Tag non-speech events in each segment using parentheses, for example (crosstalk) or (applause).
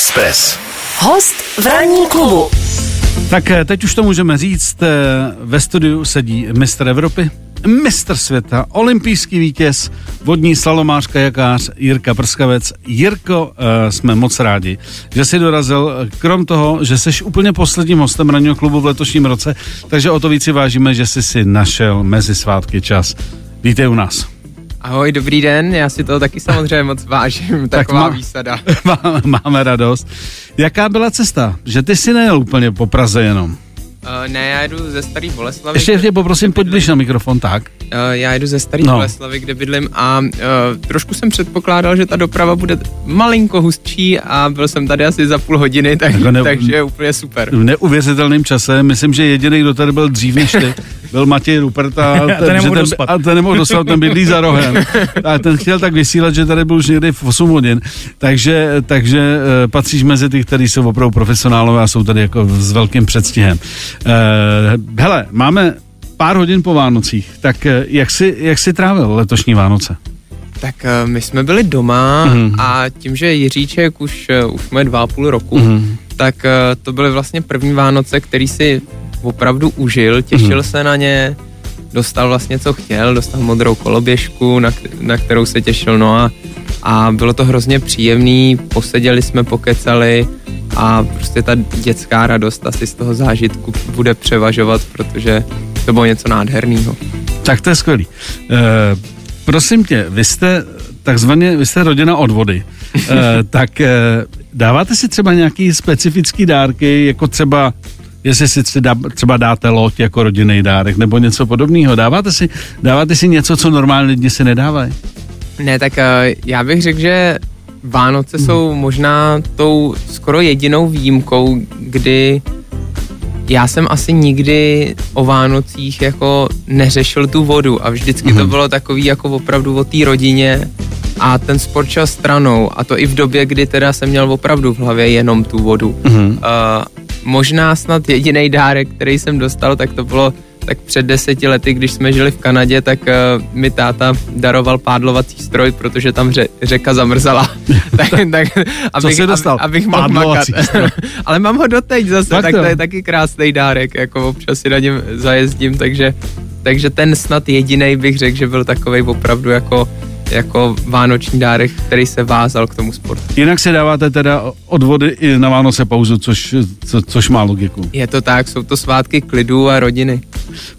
Express. Host v ranní klubu. Tak eh, teď už to můžeme říct, eh, ve studiu sedí mistr Evropy, mistr světa, olympijský vítěz, vodní slalomář, kajakář Jirka Prskavec. Jirko, eh, jsme moc rádi, že jsi dorazil, krom toho, že jsi úplně posledním hostem ranního klubu v letošním roce, takže o to víc si vážíme, že jsi si našel mezi svátky čas. Vítej u nás. Ahoj, dobrý den, já si toho taky samozřejmě moc vážím, taková má- výsada. (laughs) Máme radost. Jaká byla cesta? Že ty si nejel úplně po Praze jenom. Uh, ne, já jedu ze Starý Boleslavy. Ještě tě poprosím, pojď blíž na mikrofon, tak. Uh, já jedu ze Starý No. Boleslavy, kde bydlím a uh, trošku jsem předpokládal, že ta doprava bude malinko hustší a byl jsem tady asi za půl hodiny, tak, Jako ne- takže je úplně super. v neuvěřitelném čase. Myslím, že jediný, kdo tady byl dřív než ty, (laughs) byl Matěj Rupert a ten, nemohl že ten, dospat. a ten nemohl dostat, ten bydlí za rohem. (laughs) A ten chtěl tak vysílat, že tady byl už někdy v 8 hodin. Takže, takže patříš mezi ty, kteří jsou opravdu profesionálové a jsou tady jako s velkým předstihem. Eh, hele, máme pár hodin po Vánocích, tak eh, jak jsi, jak jsi trávil letošní Vánoce? Tak uh, my jsme byli doma Mhm. a tím, že Jiříček už, už má dva a půl roku, Mhm. tak to byly vlastně první Vánoce, který si opravdu užil, těšil Mhm. se na ně, dostal vlastně co chtěl, dostal modrou koloběžku, na, na kterou se těšil, no a, a bylo to hrozně příjemný, poseděli jsme, pokecali a prostě ta dětská radost asi z toho zážitku bude převažovat, protože to bylo něco nádherného. Tak to je skvělý. E, prosím tě, vy jste takzvaně, vy jste rodina od vody. E, (laughs) tak e, dáváte si třeba nějaký specifický dárky, jako třeba jestli si třeba, třeba dáte loď jako rodinný dárek nebo něco podobného. Dáváte si, dáváte si něco, co normální lidi si nedávají? Ne, tak eh, já bych řekl, že Vánoce jsou možná tou skoro jedinou výjimkou, kdy já jsem asi nikdy o Vánocích jako neřešil tu vodu a vždycky to bylo takový jako opravdu o té rodině a ten sport šel stranou a to i v době, kdy teda jsem měl opravdu v hlavě jenom tu vodu. Mhm. Uh, možná snad jediný dárek, který jsem dostal, tak to bylo tak před deseti lety, když jsme žili v Kanadě, tak uh, mi táta daroval pádlovací stroj, protože tam ře, řeka zamrzala. (laughs) tak, tak, abych, jsi dostal? Ab, abych mohl makat. (laughs) Ale mám ho doteď zase, Tak tak, to je taky krásný dárek, jako občas si na něm zajezdím, takže, takže ten snad jediný bych řekl, že byl takový opravdu jako jako vánoční dárek, který se vázal k tomu sportu. Jinak si dáváte teda od vody i na Vánoce pauzu, což, co, což má logiku. Je to tak, jsou to svátky klidu a rodiny.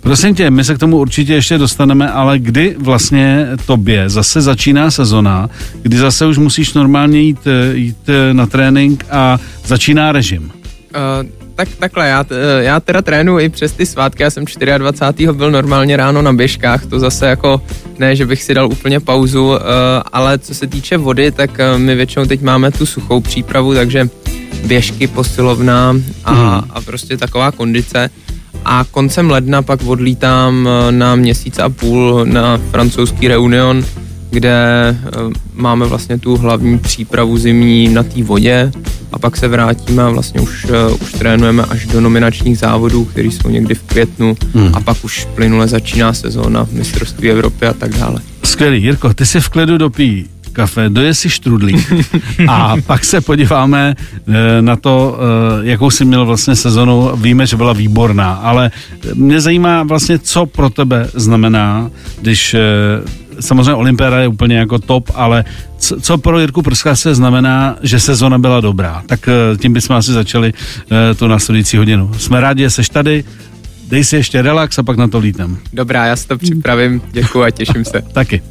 Prosím tě, my se k tomu určitě ještě dostaneme, ale kdy vlastně tobě zase začíná sezona, kdy zase už musíš normálně jít, jít na trénink a začíná režim. Uh, tak takhle, já, eh, já teda trénuji i přes ty svátky, já jsem 24. byl normálně ráno na běžkách, to zase jako ne, že bych si dal úplně pauzu, uh, ale co se týče vody, tak uh, my většinou teď máme tu suchou přípravu, takže běžky, posilovna a, Mhm. a prostě taková kondice. A koncem ledna pak odlítám eh, na měsíc a půl na francouzský Reunion, kde eh, máme vlastně tu hlavní přípravu zimní na té vodě a pak se vrátíme a vlastně už, eh, už trénujeme až do nominačních závodů, které jsou někdy v květnu Hmm. a pak už plynule začíná sezóna v mistrovství Evropy a tak dále. Skvělý, Jirko, ty si v klidu dopí kafe, doje si štrudlík (laughs) a pak se podíváme eh, na to, eh, jakou jsi měl vlastně sezonu. Víme, že byla výborná, ale mě zajímá vlastně, co pro tebe znamená, když samozřejmě Olympiáda je úplně jako top, ale co, co pro Jirku Prska se znamená, že sezona byla dobrá. Tak eh, tím bychom asi začali eh, tu následující hodinu. Jsme rádi, že jsi tady, dej si ještě relax a pak na to lítem. Dobrá, já si to připravím, děkuji a těším se. (laughs) Taky.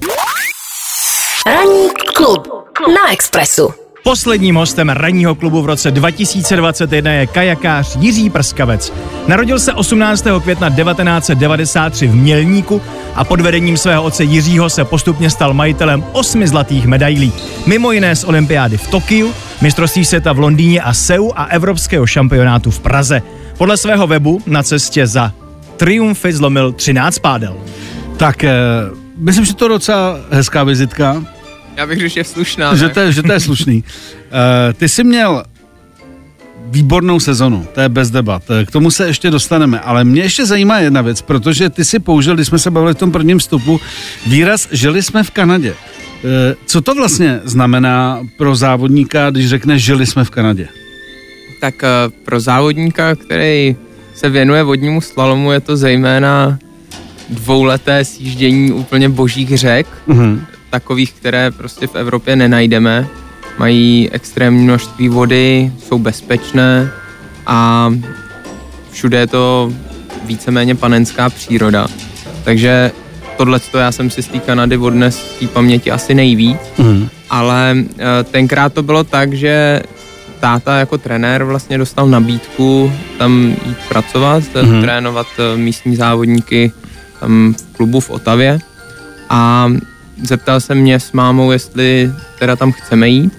Ranní klub na Expressu. Posledním hostem ranního klubu v roce 2021 je kajakář Jiří Prskavec. Narodil se 18. května 1993 v Mělníku a pod vedením svého otce Jiřího se postupně stal majitelem osmi zlatých medailí. Mimo jiné z olympiády v Tokiu, mistrovství světa v Londýně a Seu a evropského šampionátu v Praze. Podle svého webu na cestě za triumfy zlomil 13 pádel. Tak, eh, myslím, že to je docela hezká vizitka, Já bych řekl, že je slušná. že to, je, že to je slušný. Uh, (laughs) ty jsi měl výbornou sezonu, to je bez debat. Eh, K tomu se ještě dostaneme, ale mě ještě zajímá jedna věc, protože ty si použil, když jsme se bavili v tom prvním vstupu, výraz žili jsme v Kanadě. Eh, Co to vlastně znamená pro závodníka, když řekneš, žili jsme v Kanadě? Tak pro závodníka, který se věnuje vodnímu slalomu, je to zejména dvouleté sjíždění úplně božích řek, Mhm. Takových, které prostě v Evropě nenajdeme. Mají extrémní množství vody, jsou bezpečné a všude je to víceméně panenská příroda. Takže tohle já jsem si z té Kanady odnes v té paměti asi nejvíc, Mhm. ale eh, tenkrát to bylo tak, že táta jako trenér vlastně dostal nabídku tam jít pracovat, mm-hmm. trénovat eh, místní závodníky tam v klubu v Otavě a zeptal se mě s mámou, jestli teda tam chceme jít.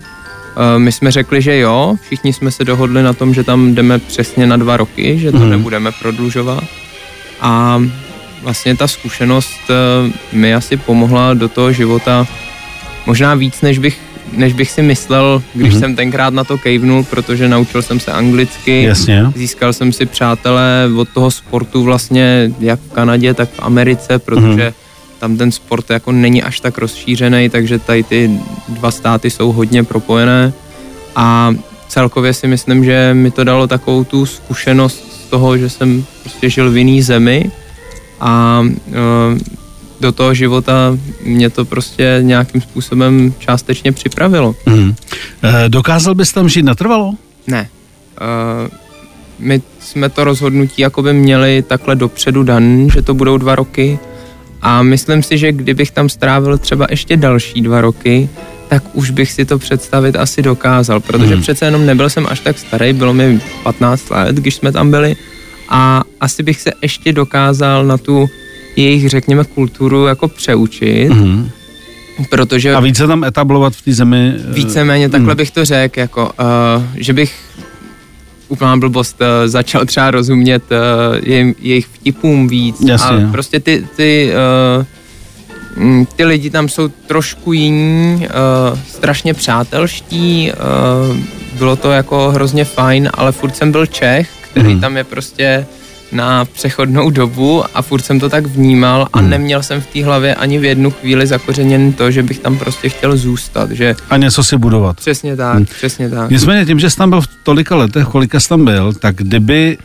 Eh, My jsme řekli, že jo, všichni jsme se dohodli na tom, že tam jdeme přesně na dva roky, že to Mhm. nebudeme prodlužovat. A vlastně ta zkušenost eh, mi asi pomohla do toho života možná víc, než bych, než bych si myslel, když Mhm. jsem tenkrát na to kejvnul, protože naučil jsem se anglicky, Jasně. získal jsem si přátelé od toho sportu vlastně jak v Kanadě, tak v Americe, protože Mhm. Tam ten sport jako není až tak rozšířený, takže tady ty dva státy jsou hodně propojené a celkově si myslím, že mi to dalo takovou tu zkušenost z toho, že jsem prostě žil v jiný zemi a eh, do toho života mě to prostě nějakým způsobem částečně připravilo. Eh, Dokázal bys tam žít natrvalo? Ne. Uh, my jsme to rozhodnutí jakoby měli takhle dopředu dan, že to budou dva roky a myslím si, že kdybych tam strávil třeba ještě další dva roky, tak už bych si to představit asi dokázal, protože Hmm. přece jenom nebyl jsem až tak starý, bylo mi 15 let, když jsme tam byli a asi bych se ještě dokázal na tu jejich, řekněme, kulturu jako přeučit, Mhm. protože A více tam etablovat v té zemi? eh, Víceméně takhle mm. bych to řekl, jako, uh, že bych úplná blbost, uh, začal třeba rozumět uh, jejich, jejich vtipům víc. Jasně. A prostě ty, ty, uh, mm, ty lidi tam jsou trošku jiní, uh, strašně přátelští, uh, bylo to jako hrozně fajn, ale furt jsem byl Čech, který Mhm. tam je prostě na přechodnou dobu a furt jsem to tak vnímal a Mhm. neměl jsem v té hlavě ani v jednu chvíli zakořeněn to, že bych tam prostě chtěl zůstat, že A něco si budovat. Přesně tak, Hmm. přesně tak. Nicméně tím, že jsi tam byl v tolika letech, kolika jsi tam byl, tak kdyby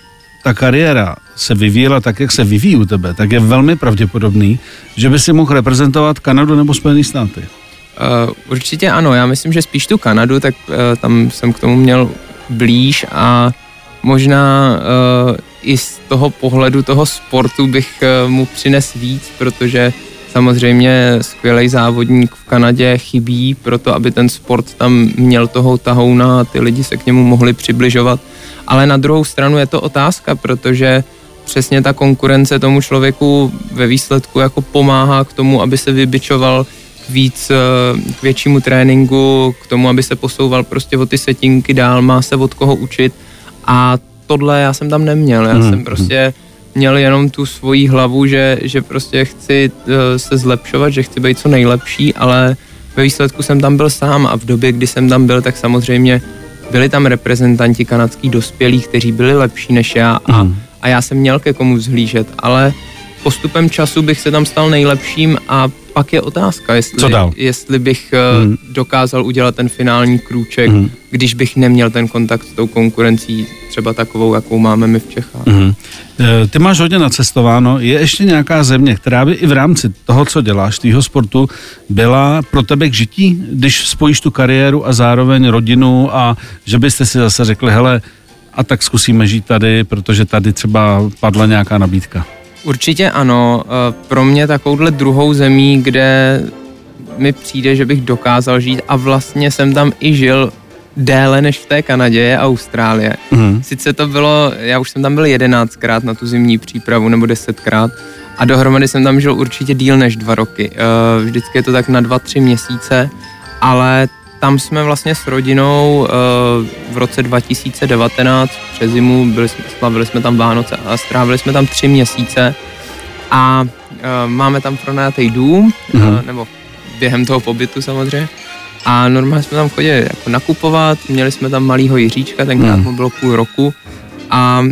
ta kariéra se vyvíjela tak, jak se vyvíjí u tebe, tak je velmi pravděpodobný, že by si mohl reprezentovat Kanadu nebo Spojené státy. Uh, určitě ano, já myslím, že spíš tu Kanadu, tak uh, tam jsem k tomu měl blíž a možná uh, i z toho pohledu toho sportu bych uh, mu přines víc, protože samozřejmě skvělý závodník v Kanadě chybí pro to, aby ten sport tam měl toho tahouna a ty lidi se k němu mohli přibližovat. Ale na druhou stranu je to otázka, protože přesně ta konkurence tomu člověku ve výsledku jako pomáhá k tomu, aby se vybičoval víc, eh, k většímu tréninku, k tomu, aby se posouval prostě o ty setinky dál, má se od koho učit a tohle já jsem tam neměl, já Mhm. jsem prostě měl jenom tu svoji hlavu, že, že prostě chci eh, se zlepšovat, že chci být co nejlepší, ale ve výsledku jsem tam byl sám a v době, kdy jsem tam byl, tak samozřejmě byli tam reprezentanti kanadských dospělých, kteří byli lepší než já a, Mhm. a já jsem měl ke komu vzhlížet, ale postupem času bych se tam stal nejlepším a pak je otázka, jestli, Co dál? jestli bych Mhm. uh, dokázal udělat ten finální krůček, Mhm. když bych neměl ten kontakt s tou konkurencí, třeba takovou, jakou máme my v Čechách. Mhm. Eh, Ty máš hodně nacestováno. Je ještě nějaká země, která by i v rámci toho, co děláš, tvýho sportu, byla pro tebe k žití, když spojíš tu kariéru a zároveň rodinu a že byste si zase řekli, hele, a tak zkusíme žít tady, protože tady třeba padla nějaká nabídka. Určitě ano. Eh, Pro mě takovouhle druhou zemí, kde mi přijde, že bych dokázal žít a vlastně jsem tam i žil déle než v té Kanadě, je Austrálie. Mhm. Sice to bylo, já už jsem tam byl jedenáctkrát na tu zimní přípravu nebo desetkrát a dohromady jsem tam žil určitě díl než dva roky. Eh, Vždycky je to tak na dva, tři měsíce, ale tam jsme vlastně s rodinou eh, v roce 2019 přes zimu, byli jsme, slavili jsme tam Vánoce a strávili jsme tam tři měsíce a eh, máme tam pronajatý dům, Mhm. eh, nebo během toho pobytu samozřejmě. A normálně jsme tam chodili jako nakupovat, měli jsme tam malýho Jiříčka, tenkrát Mhm. mu bylo půl roku a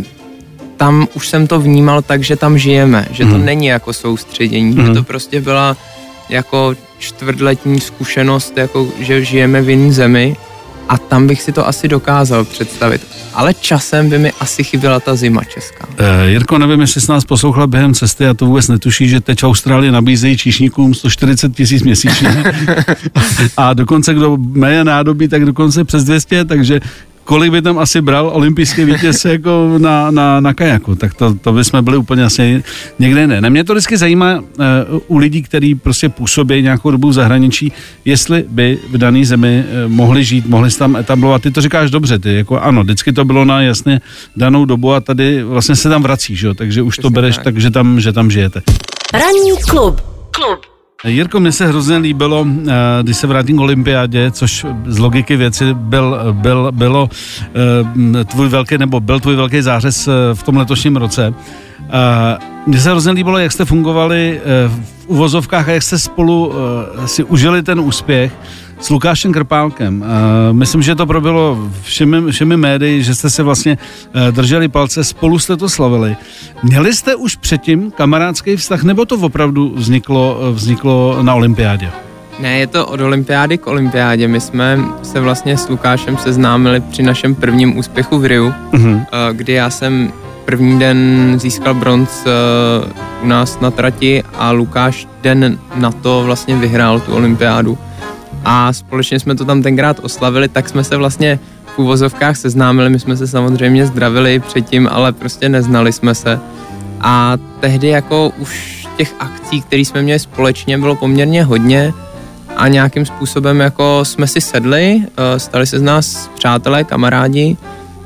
tam už jsem to vnímal tak, že tam žijeme, že to Mhm. není jako soustředění, Mhm. že to prostě byla jako čtvrtletní zkušenost, jako že žijeme v jiné zemi a tam bych si to asi dokázal představit. Ale časem by mi asi chyběla ta zima česká. Uh, Jirko, nevím, jestli jsi nás poslouchal během cesty a to vůbec netuší, že teď Austrálie nabízejí číšníkům 140 tisíc měsíčně. (laughs) a dokonce, kdo meje nádobí, tak dokonce přes 200, takže kolik by tam asi bral olympijský vítěz (laughs) jako na, na, na kajaku, tak to, to by jsme byli úplně asi někde jiné. Ne, mě to vždycky zajímá uh, u lidí, kteří prostě působí nějakou dobu v zahraničí, jestli by v dané zemi uh, mohli žít, mohli se tam etablovat. Ty to říkáš dobře, ty jako ano, vždycky to bylo na jasně danou dobu a tady vlastně se tam vrací, že jo? takže už to bereš tak, že tam, že tam žijete. Ranní klub. Klub. Jirko, mně se hrozně líbilo, eh, když se vrátím k olympiádě, což z logiky věci byl, byl, bylo eh, tvůj velký, nebo byl tvůj velký zářez eh, v tom letošním roce. Mně se hrozně líbilo, jak jste fungovali v uvozovkách a jak jste spolu si užili ten úspěch s Lukášem Krpálkem. Uh, myslím, že to probilo všemi, všemi médii, že jste se vlastně uh, drželi palce, spolu jste to slavili. Měli jste už předtím kamarádský vztah, nebo to opravdu vzniklo, vzniklo na olympiádě? Ne, je to od olympiády k olympiádě. My jsme se vlastně s Lukášem seznámili při našem prvním úspěchu v Riu, uh-huh. kdy já jsem první den získal bronz u nás na trati a Lukáš den na to vlastně vyhrál tu olympiádu a společně jsme to tam tenkrát oslavili, tak jsme se vlastně v úvozovkách seznámili, my jsme se samozřejmě zdravili předtím, ale prostě neznali jsme se. A tehdy jako už těch akcí, které jsme měli společně, bylo poměrně hodně a nějakým způsobem jako jsme si sedli, eh, stali se z nás přátelé, kamarádi,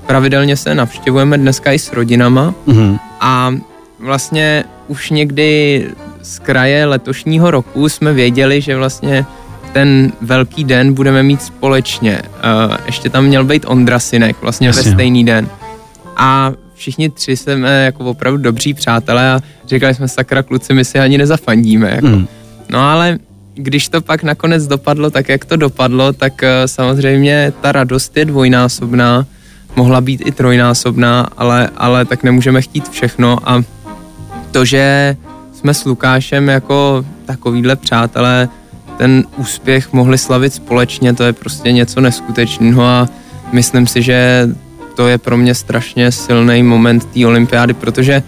pravidelně se navštěvujeme dneska i s rodinama mm-hmm. a vlastně už někdy z kraje letošního roku jsme věděli, že vlastně ten velký den budeme mít společně. Uh, ještě tam měl být Ondra Synek, vlastně Jasně. ve stejný den. A všichni tři jsme jako opravdu dobří přátelé a říkali jsme sakra kluci, my si ani nezafandíme. Jako. Mm. No ale když to pak nakonec dopadlo tak, jak to dopadlo, tak uh, samozřejmě ta radost je dvojnásobná, mohla být i trojnásobná, ale, ale tak nemůžeme chtít všechno a to, že jsme s Lukášem jako takovýhle přátelé ten úspěch mohli slavit společně, to je prostě něco neskutečného a myslím si, že to je pro mě strašně silný moment té olympiády, protože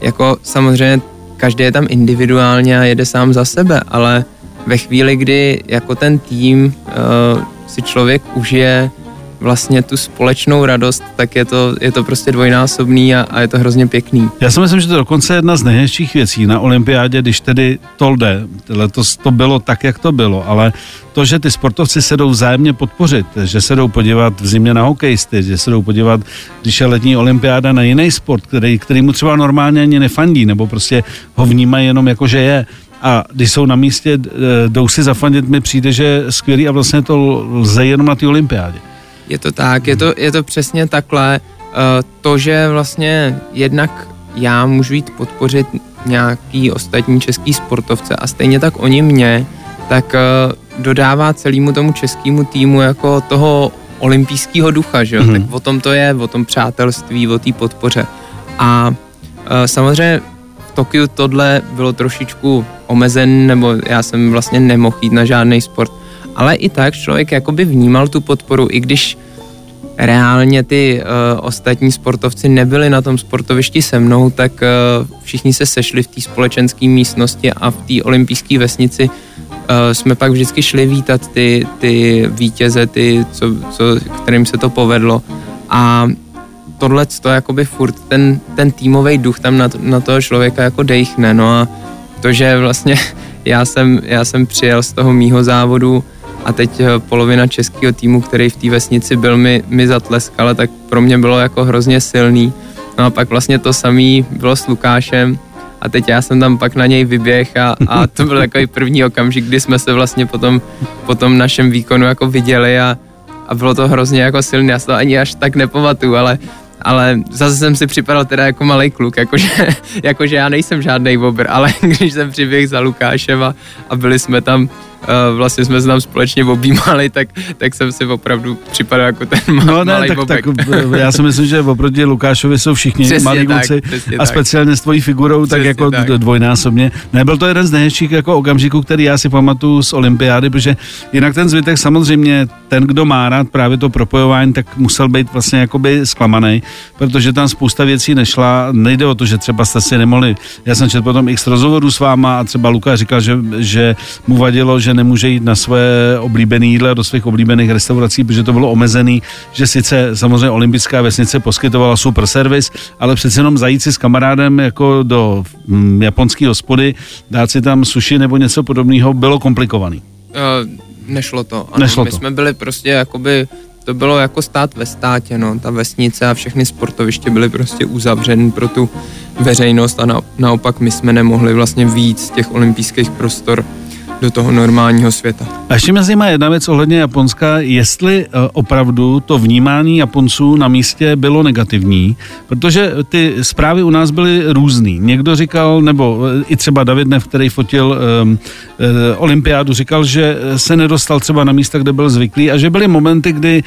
jako samozřejmě každý je tam individuálně a jede sám za sebe, ale ve chvíli, kdy jako ten tým uh, si člověk užije vlastně tu společnou radost, tak je to, je to prostě dvojnásobný a, a je to hrozně pěkný. Já si myslím, že to je dokonce jedna z nejhezčích věcí na olympiádě, když tedy to jde. Letos to bylo tak, jak to bylo, ale to, že ty sportovci se jdou vzájemně podpořit, že se jdou podívat v zimě na hokejisty, že se jdou podívat, když je letní olympiáda na jiný sport, který, který mu třeba normálně ani nefandí, nebo prostě ho vnímají jenom jako, že je, a když jsou na místě, jdou si zafandit, mi přijde, že skvělý a vlastně to lze jenom na té olympiádě. Je to tak, je to, je to přesně takhle. Eh, to, že vlastně jednak já můžu jít podpořit nějaký ostatní český sportovce a stejně tak oni mě, tak eh, dodává celému tomu českému týmu jako toho olympijského ducha, že jo? Mm-hmm. Tak o tom to je, o tom přátelství, o té podpoře. A e, samozřejmě v Tokiu tohle bylo trošičku omezen, nebo já jsem vlastně nemohl jít na žádný sport, ale i tak člověk jakoby vnímal tu podporu, i když reálně ty uh, ostatní sportovci nebyli na tom sportovišti se mnou, tak uh, všichni se sešli v té společenské místnosti a v té olympijské vesnici uh, jsme pak vždycky šli vítat ty, ty vítěze, ty, co, co, kterým se to povedlo. A tohle to jakoby furt ten, ten týmový duch tam na, na toho člověka jako dejchne. No a to, že vlastně (laughs) já jsem, já jsem přijel z toho mýho závodu a teď eh, polovina českého týmu, který v té vesnici byl, mi, mi zatleskal, tak pro mě bylo jako hrozně silný. No a pak vlastně to samé bylo s Lukášem a teď já jsem tam pak na něj vyběh a, a to byl takový první okamžik, kdy jsme se vlastně potom, po tom našem výkonu jako viděli a, a bylo to hrozně jako silné, já se to ani až tak nepamatuju, ale ale zase jsem si připadal teda jako malý kluk, jakože, (laughs) jakože já nejsem žádný bobr, ale (laughs) když jsem přiběhl za Lukášem a, a byli jsme tam vlastně jsme se tam společně objímali, tak, tak jsem si opravdu připadal jako ten ma- No ne, malý tak, bobek. tak já si myslím, že oproti Lukášovi jsou všichni Přesně malí tak, kluci a tak. speciálně s tvojí figurou, tak Přesně jako tak. dvojnásobně. Nebyl to jeden z nejhezčích jako okamžiků, který já si pamatuju z olympiády, protože jinak ten zbytek samozřejmě, ten, kdo má rád právě to propojování, tak musel být vlastně jakoby zklamaný, protože tam spousta věcí nešla. Nejde o to, že třeba jste si nemohli, já jsem četl potom x rozhovorů s váma a třeba Lukáš říkal, že, že mu vadilo, že nemůže jít na své oblíbené jídla do svých oblíbených restaurací, protože to bylo omezený, že sice samozřejmě olympická vesnice poskytovala super servis, ale přece jenom zajít si s kamarádem jako do mm, japonské hospody, dát si tam sushi nebo něco podobného, bylo komplikovaný. Uh, nešlo to. Ano, Nešlo my to. jsme byli prostě jakoby, to bylo jako stát ve státě, no, ta vesnice a všechny sportoviště byly prostě uzavřeny pro tu veřejnost a na, naopak my jsme nemohli vlastně víc z těch olympijských prostor do toho normálního světa. A ještě mě zajímá jedna věc ohledně Japonska, jestli eh, opravdu to vnímání Japonců na místě bylo negativní, protože ty zprávy u nás byly různý. Někdo říkal, nebo eh, i třeba David Nev, který fotil um, olympiádu, říkal, že se nedostal třeba na místa, kde byl zvyklý a že byly momenty, kdy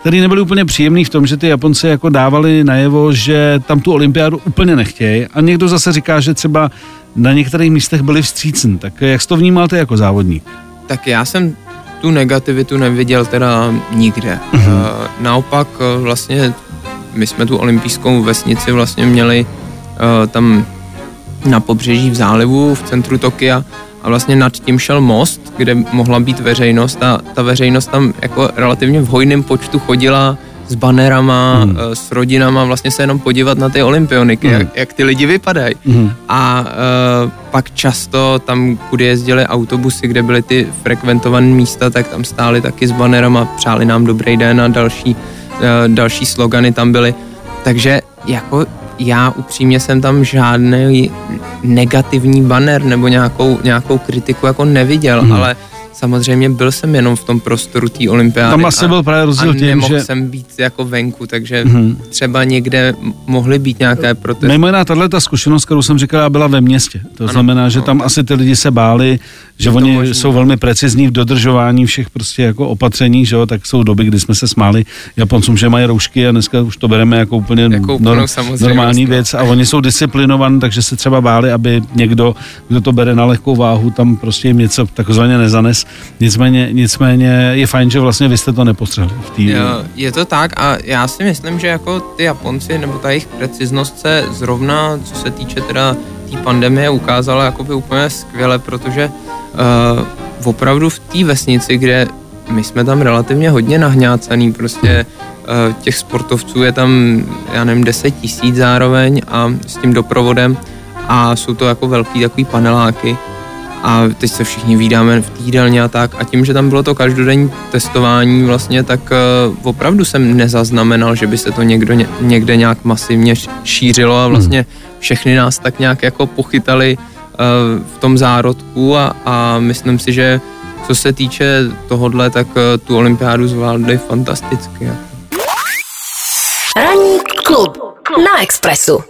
který nebyly úplně příjemný v tom, že ty Japonci jako dávali najevo, že tam tu olympiádu úplně nechtějí a někdo zase říká, že třeba na některých místech byli vstřícní. Tak jak jsi to vnímal ty jako závodník? Tak já jsem tu negativitu neviděl teda nikde. Mhm. Uh, naopak uh, vlastně my jsme tu olympijskou vesnici vlastně měli uh, tam na pobřeží v zálivu v centru Tokia a vlastně nad tím šel most, kde mohla být veřejnost a ta veřejnost tam jako relativně v hojném počtu chodila s banerama, hmm. s rodinama, vlastně se jenom podívat na ty olympioniky, hmm. jak, jak ty lidi vypadají. Mhm. A uh, pak často tam, kudy jezdili autobusy, kde byly ty frekventované místa, tak tam stáli taky s banerama, přáli nám dobrý den a další, uh, další slogany tam byly. Takže jako já upřímně jsem tam žádný negativní banner nebo nějakou, nějakou kritiku jako neviděl, hmm. ale samozřejmě byl jsem jenom v tom prostoru té olympiády. Tam asi a- byl právě rozdíl tím, nemohl že jsem být jako venku, takže Mhm. třeba někde mohly být nějaké protesty. Mimo jiná, tahle ta zkušenost, kterou jsem říkal, byla ve městě. To Ano, znamená, že no. tam asi ty lidi se báli, že to oni možný. jsou velmi precizní v dodržování všech prostě jako opatření, že jo, tak jsou doby, kdy jsme se smáli Japoncům, že mají roušky a dneska už to bereme jako úplně Jako samozřejmost, normální no. věc a oni jsou disciplinovaní, takže se třeba báli, aby někdo, kdo to bere na lehkou váhu, tam prostě jim něco takzvaně nezanes. Nicméně, nicméně je fajn, že vlastně vy jste to nepostřehli v té Jo, Je to tak a já si myslím, že jako ty Japonci nebo ta jejich preciznost se zrovna, co se týče teda té pandemie, ukázala jakoby úplně skvěle, protože uh, opravdu v té vesnici, kde my jsme tam relativně hodně nahňácaný, prostě uh, těch sportovců je tam, já nevím, 10 tisíc zároveň a s tím doprovodem a jsou to jako velký takový paneláky a teď se všichni vídáme v týdelně a tak a tím, že tam bylo to každodenní testování vlastně, tak uh, opravdu jsem nezaznamenal, že by se to někdo, ně- někde nějak masivně šířilo a vlastně všechny nás tak nějak jako pochytali uh, v tom zárodku a, a myslím si, že co se týče tohodle, tak uh, tu olympiádu zvládli fantasticky. Ranní klub na Expressu.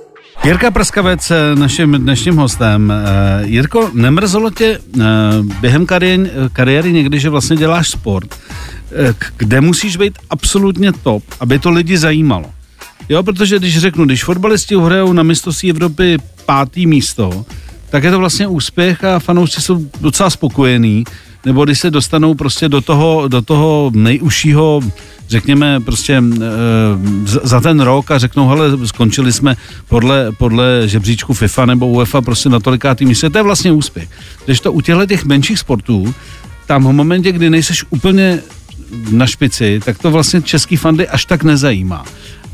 Jirka Prskavec, eh, naším dnešním hostem. Eh, Jirko, nemrzelo tě eh, během kariéry, kariéry někdy, že vlastně děláš sport, kde musíš být absolutně top, aby to lidi zajímalo? Jo, protože když řeknu, když fotbalisti hrajou na mistrovství Evropy pátý místo, tak je to vlastně úspěch a fanoušci jsou docela spokojení, nebo když se dostanou prostě do toho, do toho nejužšího, řekněme prostě e, za ten rok a řeknou, hele, skončili jsme podle, podle žebříčku FIFA nebo UEFA prostě na tolikátý místě, to je vlastně úspěch. Když to u těchto těch menších sportů, tam v momentě, kdy nejseš úplně na špici, tak to vlastně český fandy až tak nezajímá.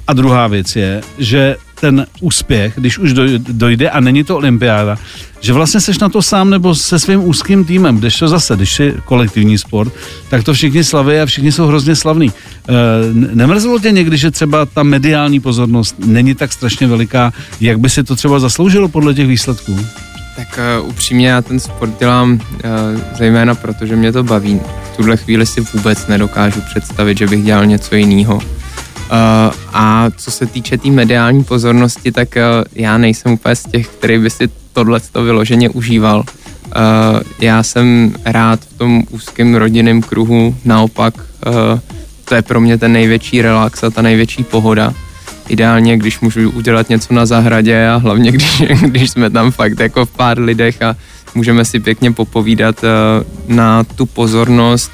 A druhá věc je, že ten úspěch, když už doj- dojde a není to olympiáda, že vlastně seš na to sám nebo se svým úzkým týmem, když to zase, když je kolektivní sport, tak to všichni slaví a všichni jsou hrozně slavní. E, nemrzelo tě někdy, že třeba ta mediální pozornost není tak strašně veliká, jak by si to třeba zasloužilo podle těch výsledků? Tak uh, upřímně já ten sport dělám uh, zejména proto, že mě to baví. V tuhle chvíli si vůbec nedokážu představit, že bych dělal něco jiného. Uh, a co se týče té tý mediální pozornosti, tak uh, já nejsem úplně z těch, který by si tohle to vyloženě užíval. Uh, já jsem rád v tom úzkém rodinném kruhu, naopak to je pro mě ten největší relax a ta největší pohoda. Ideálně, když můžu udělat něco na zahradě a hlavně, (laughs) když, když jsme tam fakt jako v pár lidech a můžeme si pěkně popovídat na tu pozornost,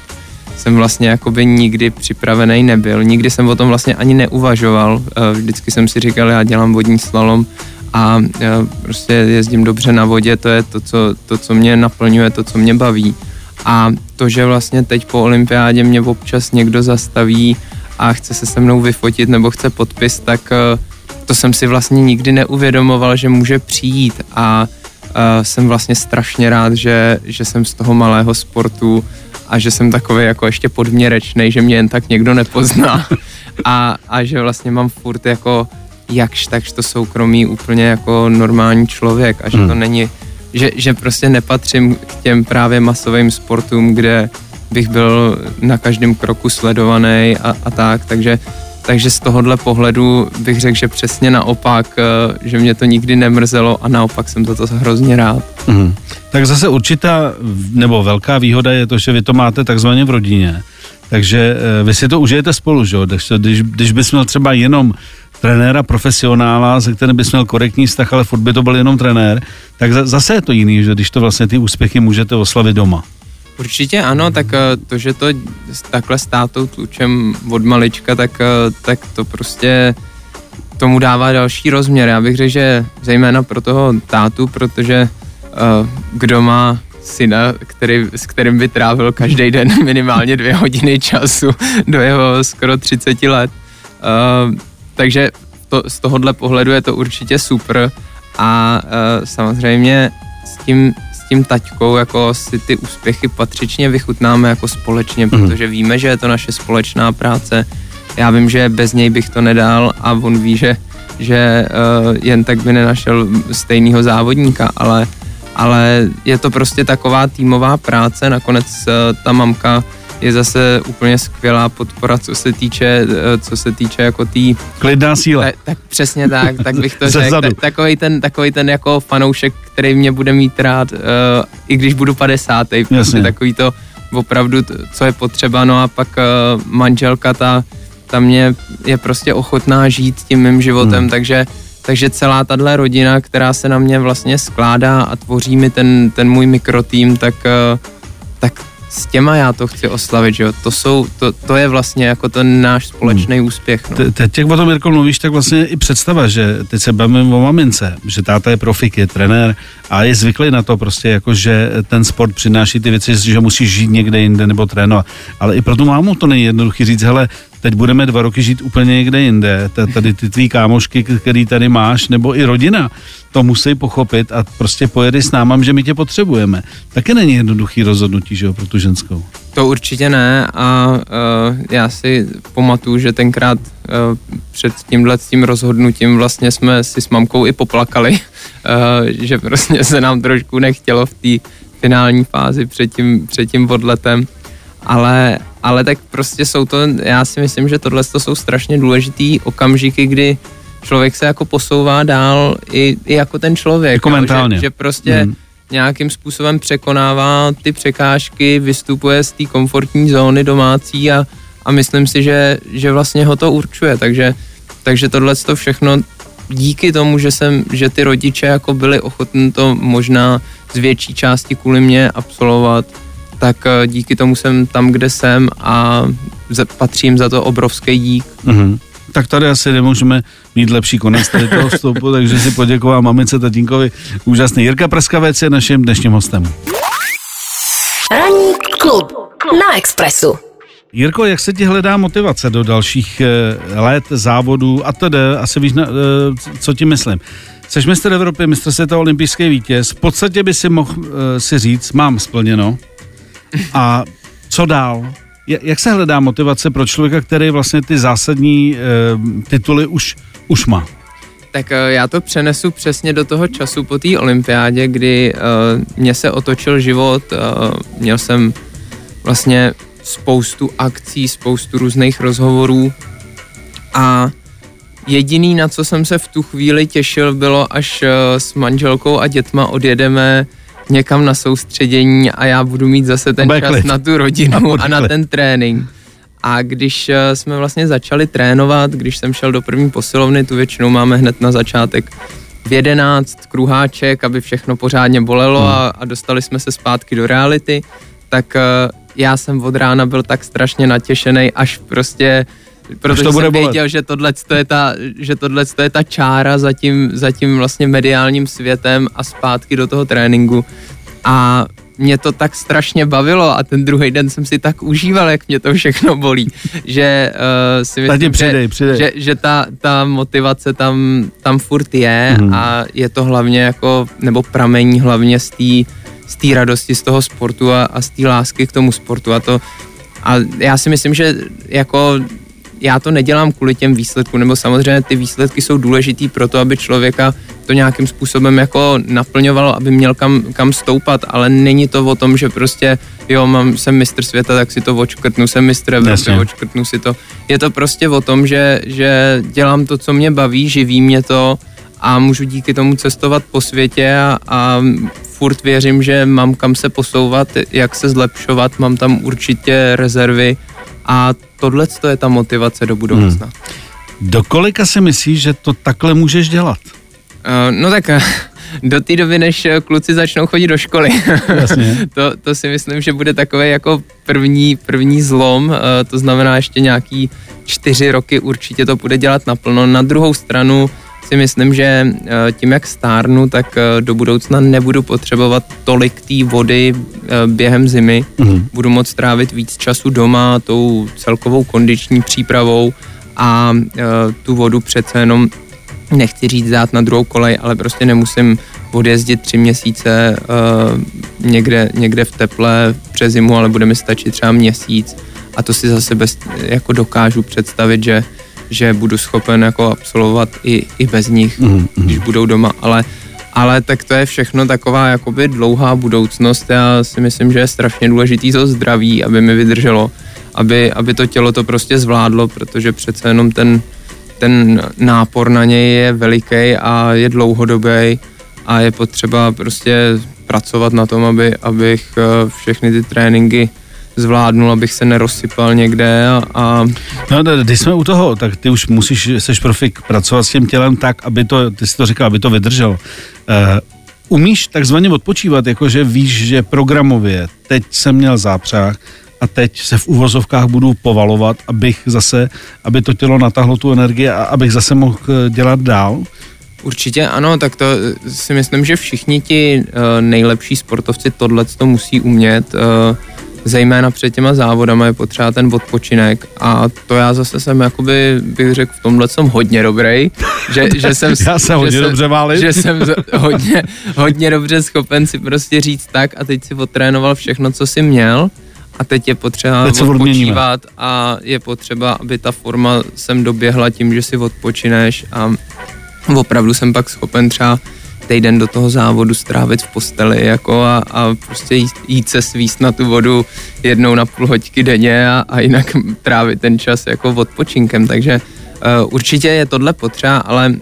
jsem vlastně jakoby nikdy připravený nebyl. Nikdy jsem o tom vlastně ani neuvažoval. Vždycky jsem si říkal, já dělám vodní slalom a prostě jezdím dobře na vodě, to je to co, to, co mě naplňuje, to, co mě baví. A to, že vlastně teď po olympiádě mě občas někdo zastaví a chce se se mnou vyfotit nebo chce podpis, tak eh, to jsem si vlastně nikdy neuvědomoval, že může přijít a jsem vlastně strašně rád, že, že jsem z toho malého sportu a že jsem takový jako ještě podměrečný, že mě jen tak někdo nepozná (laughs) a, a že vlastně mám furt jako jakž takž to soukromí úplně jako normální člověk a že hmm. to není, že, že prostě nepatřím k těm právě masovým sportům, kde bych byl na každém kroku sledovaný a, a tak, takže takže z tohohle pohledu bych řekl, že přesně naopak, eh, že mě to nikdy nemrzelo a naopak jsem za to hrozně rád. Mm. Tak zase určitá nebo velká výhoda je to, že vy to máte takzvaně v rodině. Takže eh, vy si to užijete spolu, že? Když, když bys měl třeba jenom trenéra profesionála, se kterým bys měl korektní vztah, ale furt by to byl jenom trenér, tak zase je to jiný, že když to vlastně ty úspěchy můžete oslavit doma. Určitě ano, tak eh, to, že to takhle s tátou tlučem od malička, tak, eh, tak to prostě tomu dává další rozměr. Já bych řekl, že zejména pro toho tátu, protože uh, kdo má syna, který, s kterým by trávil každý den (laughs) minimálně dvě hodiny času do jeho skoro 30 let. Takže to, z tohohle pohledu je to určitě super a samozřejmě s tím tím taťkou jako si ty úspěchy patřičně vychutnáme jako společně, mm. protože víme, že je to naše společná práce. Já vím, že bez něj bych to nedal a on ví, že, že uh, jen tak by nenašel stejného závodníka, ale, ale je to prostě taková týmová práce. Nakonec uh, ta mamka je zase úplně skvělá podpora, co se týče, eh, co se týče jako tý... Klidná síla. Tak, tak přesně tak, tak bych to (laughs) řekl. Tak, takový ten, takový ten jako fanoušek, který mě bude mít rád, uh, i když budu 50. Prostě takový to opravdu, co je potřeba, no a pak uh, manželka ta, ta mě je prostě ochotná žít tím mým životem, hmm. takže takže celá tahle rodina, která se na mě vlastně skládá a tvoří mi ten, ten můj mikrotým, tak, tak s těma já to chci oslavit, že jo? To, jsou, to, to je vlastně jako ten náš společný hmm. úspěch. No. Teď, jak o tom, Jirko, mluvíš, tak vlastně i představa, že teď se bavíme o mamince, že táta je profik, je trenér a je zvyklý na to prostě, jako že ten sport přináší ty věci, že musíš žít někde jinde nebo trénovat. Ale i pro tu mámu to není jednoduché říct, hele, teď budeme dva roky žít úplně někde jinde. Tady ty tvý kámošky, který tady máš, nebo i rodina, to musí pochopit a prostě pojedy s náma, že my tě potřebujeme. Taky není jednoduchý rozhodnutí, že jo, pro tu ženskou. To určitě ne a uh, já si pamatuju, že tenkrát uh, před tímhle tím rozhodnutím vlastně jsme si s mamkou i poplakali, uh, (laughs) že prostě se nám trošku nechtělo v té finální fázi před tím, před tím odletem, ale, ale tak prostě jsou to, já si myslím, že tohle to jsou strašně důležitý okamžiky, kdy člověk se jako posouvá dál i, i jako ten člověk. Jako mentálně. Že, že prostě hmm. nějakým způsobem překonává ty překážky, vystupuje z té komfortní zóny domácí a, a myslím si, že, že vlastně ho to určuje, takže, takže tohle to všechno díky tomu, že jsem, že ty rodiče jako byli ochotní to možná z větší části kvůli mě absolvovat, tak eh, díky tomu jsem tam, kde jsem a patřím za to obrovský dík. Mm-hmm tak tady asi nemůžeme mít lepší konec tady toho vstupu, (laughs) takže si poděkovám mamice, tatínkovi. Úžasný. Jirka Prskavec je naším dnešním hostem. Ranní klub na Expressu. Jirko, jak se ti hledá motivace do dalších eh, let, závodů a tedy, asi víš, na, eh, co ti myslím. Jsi mistr Evropy, mistr světa, olympijský vítěz. V podstatě by si mohl si říct, mám splněno. A co dál? jak se hledá motivace pro člověka, který vlastně ty zásadní e, tituly už, už má? Tak uh, já to přenesu přesně do toho času po té olympiádě, kdy uh, mě se otočil život, uh, měl jsem vlastně spoustu akcí, spoustu různých rozhovorů a jediný, na co jsem se v tu chvíli těšil, bylo, až uh, s manželkou a dětma odjedeme někam na soustředění a já budu mít zase ten Bude čas klid. na tu A rodinu bude a na ten trénink. A když eh, jsme vlastně začali trénovat, když jsem šel do první posilovny, tu většinou máme hned na začátek v 11 kruháček, aby všechno pořádně bolelo Hmm. a, a dostali jsme se zpátky do reality, tak eh, já jsem od rána byl tak strašně natěšený, až prostě protože to bude jsem bolet. věděl, že tohle je ta, že tohle je ta čára za tím, za tím vlastně mediálním světem a zpátky do toho tréninku. A mě to tak strašně bavilo a ten druhý den jsem si tak užíval, jak mě to všechno bolí, (laughs) že uh, si myslím, přidej, že, přidej. že, že ta, ta motivace tam, tam furt je Mhm. a je to hlavně jako, nebo pramení hlavně z té z té radosti z toho sportu a, a z té lásky k tomu sportu a to a já si myslím, že jako já to nedělám kvůli těm výsledkům, nebo samozřejmě ty výsledky jsou důležitý pro to, aby člověka to nějakým způsobem jako naplňovalo, aby měl kam, kam stoupat, ale není to o tom, že prostě jo, mám, jsem mistr světa, tak si to očkrtnu, jsem mistr Evropy, očkrtnu si to. Je to prostě o tom, že, že dělám to, co mě baví, živí mě to a můžu díky tomu cestovat po světě a, a furt věřím, že mám kam se posouvat, jak se zlepšovat, mám tam určitě rezervy a tohle je ta motivace do budoucna. Hmm. Do kolika si myslíš, že to takhle můžeš dělat? Uh, no tak eh, do té doby, než eh, kluci začnou chodit do školy. (laughs) Jasně. to, to si myslím, že bude takový jako první, první zlom, uh, to znamená ještě nějaký čtyři roky určitě to bude dělat naplno. Na druhou stranu si myslím, že uh, tím, jak stárnu, tak uh, do budoucna nebudu potřebovat tolik té vody uh, během zimy. Mhm. Budu moct trávit víc času doma, tou celkovou kondiční přípravou a tu vodu přece jenom nechci říct dát na druhou kolej, ale prostě nemusím odjezdit tři měsíce uh, někde, někde v teple přes zimu, ale bude mi stačit třeba měsíc a to si za sebe jako dokážu představit, že, že budu schopen jako absolvovat i, i bez nich, Mhm, když budou doma, ale ale tak to je všechno taková jakoby dlouhá budoucnost. Já si myslím, že je strašně důležitý to zdraví, aby mi vydrželo, aby, aby to tělo to prostě zvládlo, protože přece jenom ten, ten nápor na něj je veliký a je dlouhodobý a je potřeba prostě pracovat na tom, aby, abych eh, všechny ty tréninky zvládnul, abych se nerozsypal někde a, a No, když jsme u toho, tak ty už musíš, seš profik, pracovat s tím tělem tak, aby to, ty jsi to říkal, aby to vydrželo. Uh, umíš takzvaně odpočívat, jakože víš, že programově teď jsem měl zápřah a teď se v uvozovkách budu povalovat, abych zase, aby to tělo natáhlo tu energii a abych zase mohl eh, dělat dál. Určitě ano, tak to eh, si myslím, že všichni ti uh, nejlepší sportovci tohle to musí umět. Zejména před těma závodama je potřeba ten odpočinek a to já zase jsem jakoby bych řekl v tomhle jsem hodně dobrý, že, že jsem (laughs) Já se že hodně jsem- dobře válím. že jsem hodně, hodně dobře schopen si prostě říct tak a teď si otrénoval všechno, co si měl a teď je potřeba Teď odpočívat a je potřeba, aby ta forma sem doběhla tím, že si odpočineš a opravdu jsem pak schopen třeba týden do toho závodu strávit v posteli jako a, a prostě jít, jít se svíst na tu vodu jednou na půl hoďky denně a, a jinak trávit ten čas jako odpočinkem, takže Uh, určitě je tohle potřeba, ale uh,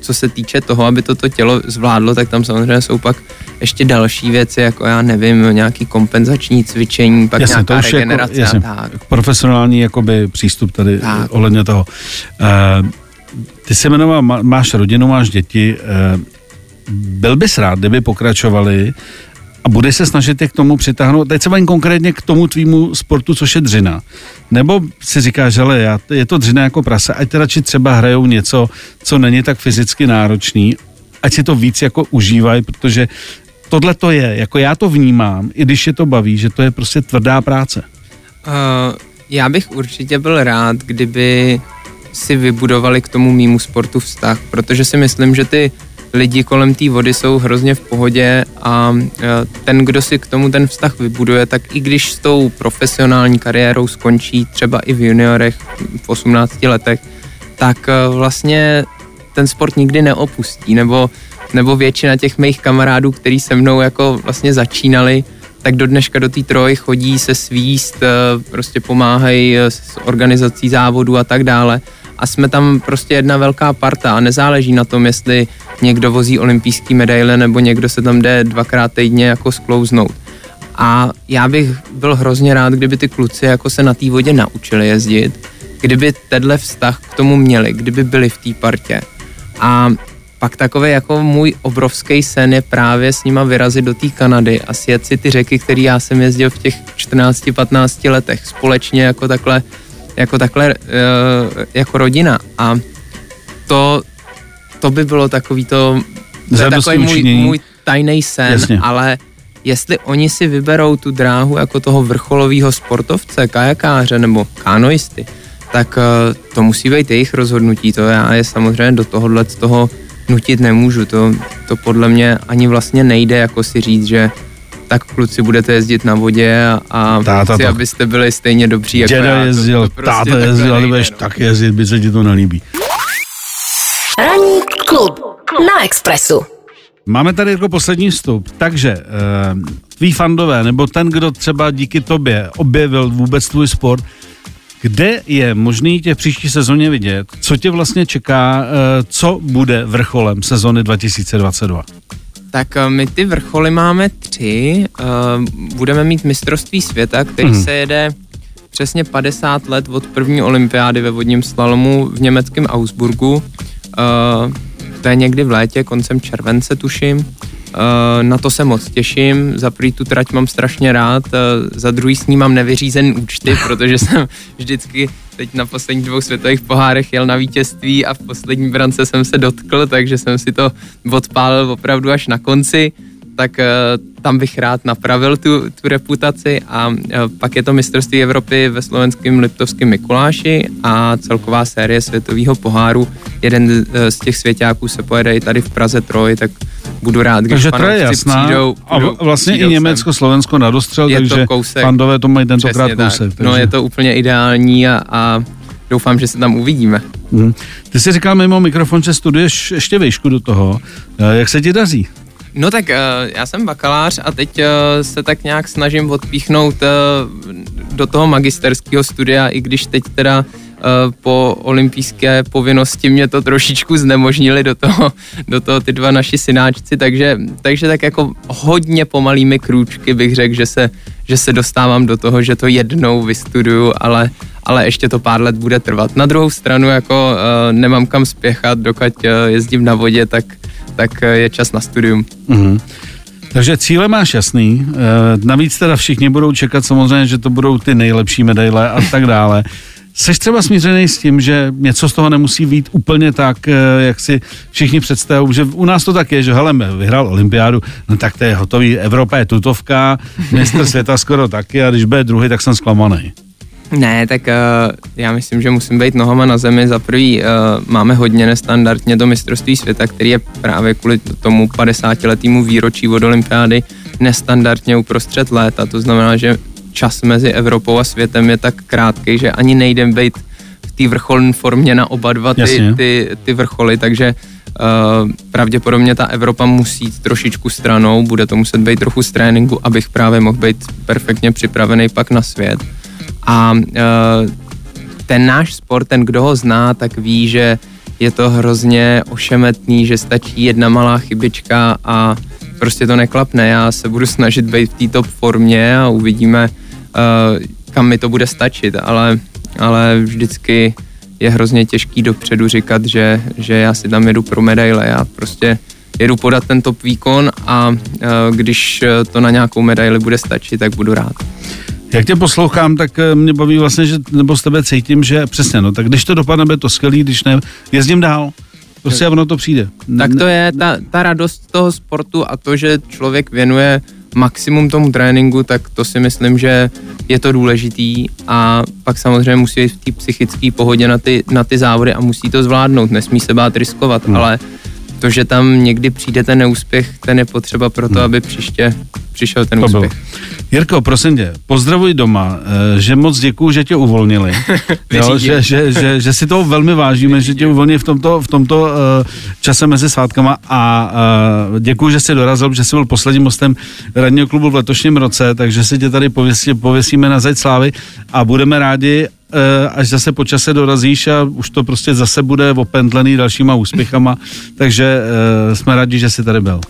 co se týče toho, aby toto tělo zvládlo, tak tam samozřejmě jsou pak ještě další věci, jako já nevím, nějaký kompenzační cvičení, pak Jasně, to nějaká už je jako, regenerace jasně, a tak. profesionální jakoby přístup tady tak. ohledně toho. Uh, ty se jmenoval, má- máš rodinu, máš děti. Byl bys rád, kdyby pokračovali a budeš se snažit je k tomu přitáhnout, teď se bavím konkrétně k tomu tvýmu sportu, což je dřina. Nebo si říkáš, že já, je to dřina jako prase, ať radši třeba hrajou něco, co není tak fyzicky náročný, ať si to víc jako užívají, protože tohle to je, jako já to vnímám, i když je to baví, že to je prostě tvrdá práce. Uh, já bych určitě byl rád, kdyby si vybudovali k tomu mýmu sportu vztah, protože si myslím, že ty lidi kolem té vody jsou hrozně v pohodě a uh, ten, kdo si k tomu ten vztah vybuduje, tak i když s tou profesionální kariérou skončí třeba i v juniorech v 18 letech, tak uh, vlastně ten sport nikdy neopustí, nebo, nebo většina těch mých kamarádů, který se mnou jako vlastně začínali, tak do dneška do té troj chodí se svíst, eh, prostě pomáhají s organizací závodu a tak dále. A jsme tam prostě jedna velká parta a nezáleží na tom, jestli někdo vozí olympijský medaile nebo někdo se tam jde dvakrát týdně jako sklouznout. A já bych byl hrozně rád, kdyby ty kluci jako se na té vodě naučili jezdit, kdyby tenhle vztah k tomu měli, kdyby byli v té partě. A pak takový jako můj obrovský sen je právě s nima vyrazit do té Kanady a sjet si ty řeky, které já jsem jezdil v těch 14-15 letech společně jako takhle, jako takhle uh, jako rodina. A to, to by bylo takový to, to je takový můj, můj tajný sen, Jasně. ale jestli oni si vyberou tu dráhu jako toho vrcholového sportovce, kajakáře nebo kanoisty, tak uh, to musí být jejich rozhodnutí. To já je samozřejmě do tohohle z toho nutit nemůžu. To, to podle mě ani vlastně nejde jako si říct, že tak kluci budete jezdit na vodě a, a táta chci, to... abyste byli stejně dobří jako Děda já. jezdil, to, to prostě táta jezdil, ale budeš no. tak jezdit, by se ti to nelíbí. Ranní klub na Expressu. Máme tady jako poslední vstup, takže uh, tví fandové, nebo ten, kdo třeba díky tobě objevil vůbec tvůj sport, kde je možný tě v příští sezóně vidět? Co tě vlastně čeká? Eh, co bude vrcholem sezony 2022? Tak eh, my ty vrcholy máme tři. Eh, budeme mít mistrovství světa, který hmm. se jede přesně 50 let od první olympiády ve vodním slalomu v německém Augsburgu. To je někdy v létě, koncem července tuším. Na to se moc těším. Za prvý tu trať mám strašně rád, za druhý s ní mám nevyřízen účty, (laughs) protože jsem vždycky teď na posledních dvou světových pohárech jel na vítězství a v poslední brance jsem se dotkl, takže jsem si to odpálil opravdu až na konci tak uh, tam bych rád napravil tu, tu reputaci a uh, pak je to mistrovství Evropy ve slovenském Liptovském Mikuláši a celková série světového poháru. Jeden z těch svěťáků se pojede i tady v Praze Troj, tak budu rád, když takže to je jasná. Přijdou, a vlastně přijdou i Německo, sem. Slovensko nadostřel, je takže to kousek, fandové to mají tentokrát kousek. Takže... No je to úplně ideální a, a doufám, že se tam uvidíme. Hmm. Ty jsi říkal mimo mikrofon, že studuješ ještě výšku do toho. Jak se ti daří? No tak uh, já jsem bakalář a teď uh, se tak nějak snažím odpíchnout uh, do toho magisterského studia, i když teď teda po olympijské povinnosti mě to trošičku znemožnili do toho, do toho ty dva naši synáčci, takže, takže tak jako hodně pomalými krůčky bych řekl, že se, že se dostávám do toho, že to jednou vystuduju, ale, ale ještě to pár let bude trvat. Na druhou stranu jako nemám kam spěchat, dokud jezdím na vodě, tak tak eh, je čas na studium. Mm-hmm. Takže cíle máš jasný, e, navíc teda všichni budou čekat samozřejmě, že to budou ty nejlepší medaile a tak dále. Seš třeba smířený s tím, že něco z toho nemusí být úplně tak, eh, jak si všichni představují, že u nás to tak je, že hele, vyhrál olympiádu, no tak to je hotový, Evropa je tutovka, mistr světa skoro taky a když bude druhý, tak jsem zklamaný. Ne, tak uh, já myslím, že musím být nohama na zemi. Za prvý uh, máme hodně nestandardně do mistrovství světa, který je právě kvůli tomu 50-letému výročí od olympiády nestandardně uprostřed léta. To znamená, že čas mezi Evropou a světem je tak krátký, že ani nejdem být v té vrcholné formě na oba dva ty, ty, ty vrcholy, takže Uh, pravděpodobně ta Evropa musí jít trošičku stranou, bude to muset být trochu z tréninku, abych právě mohl být perfektně připravený pak na svět. A uh, ten náš sport, ten, kdo ho zná, tak ví, že je to hrozně ošemetný, že stačí jedna malá chybička a prostě to neklapne. Já se budu snažit být v té top formě a uvidíme, uh, kam mi to bude stačit, ale, ale vždycky je hrozně těžký dopředu říkat, že, že já si tam jedu pro medaile. Já prostě jedu podat ten top výkon a uh, když to na nějakou medaili bude stačit, tak budu rád. Jak tě poslouchám, tak eh, mě baví vlastně, že nebo z tebe cítím, že přesně, no tak když to dopadne, bude to skvělý, když ne, jezdím dál. Prostě ono to přijde. Tak to je ta, ta radost toho sportu a to, že člověk věnuje maximum tomu tréninku, tak to si myslím, že je to důležitý a pak samozřejmě musí být v té psychické pohodě na ty, na ty závody a musí to zvládnout, nesmí se bát riskovat, hmm. ale to, že tam někdy přijde ten neúspěch, ten je potřeba pro to, hmm. aby příště přišel ten to úspěch. Byl. Jirko, prosím tě, pozdravuj doma, eh, že moc děkuju, že tě uvolnili. (laughs) jo, že, že, že, že si to velmi vážíme, že tě uvolnili v tomto, v tomto uh, čase mezi svátkama a uh, děkuju, že jsi dorazil, že jsi byl posledním mostem radního klubu v letošním roce, takže si tě tady pověsí, pověsíme na zeď slávy a budeme rádi, eh, až zase po čase dorazíš a už to prostě zase bude opendlený dalšíma úspěchama, takže eh, jsme rádi, že jsi tady byl.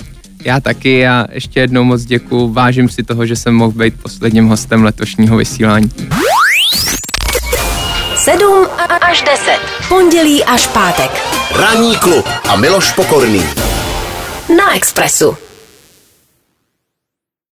Já taky a ještě jednou moc děkuju. Vážím si toho, že jsem mohl být posledním hostem letošního vysílání. 7 až 10. Pondělí až pátek. Ranní klub a Miloš Pokorný. Na Expressu.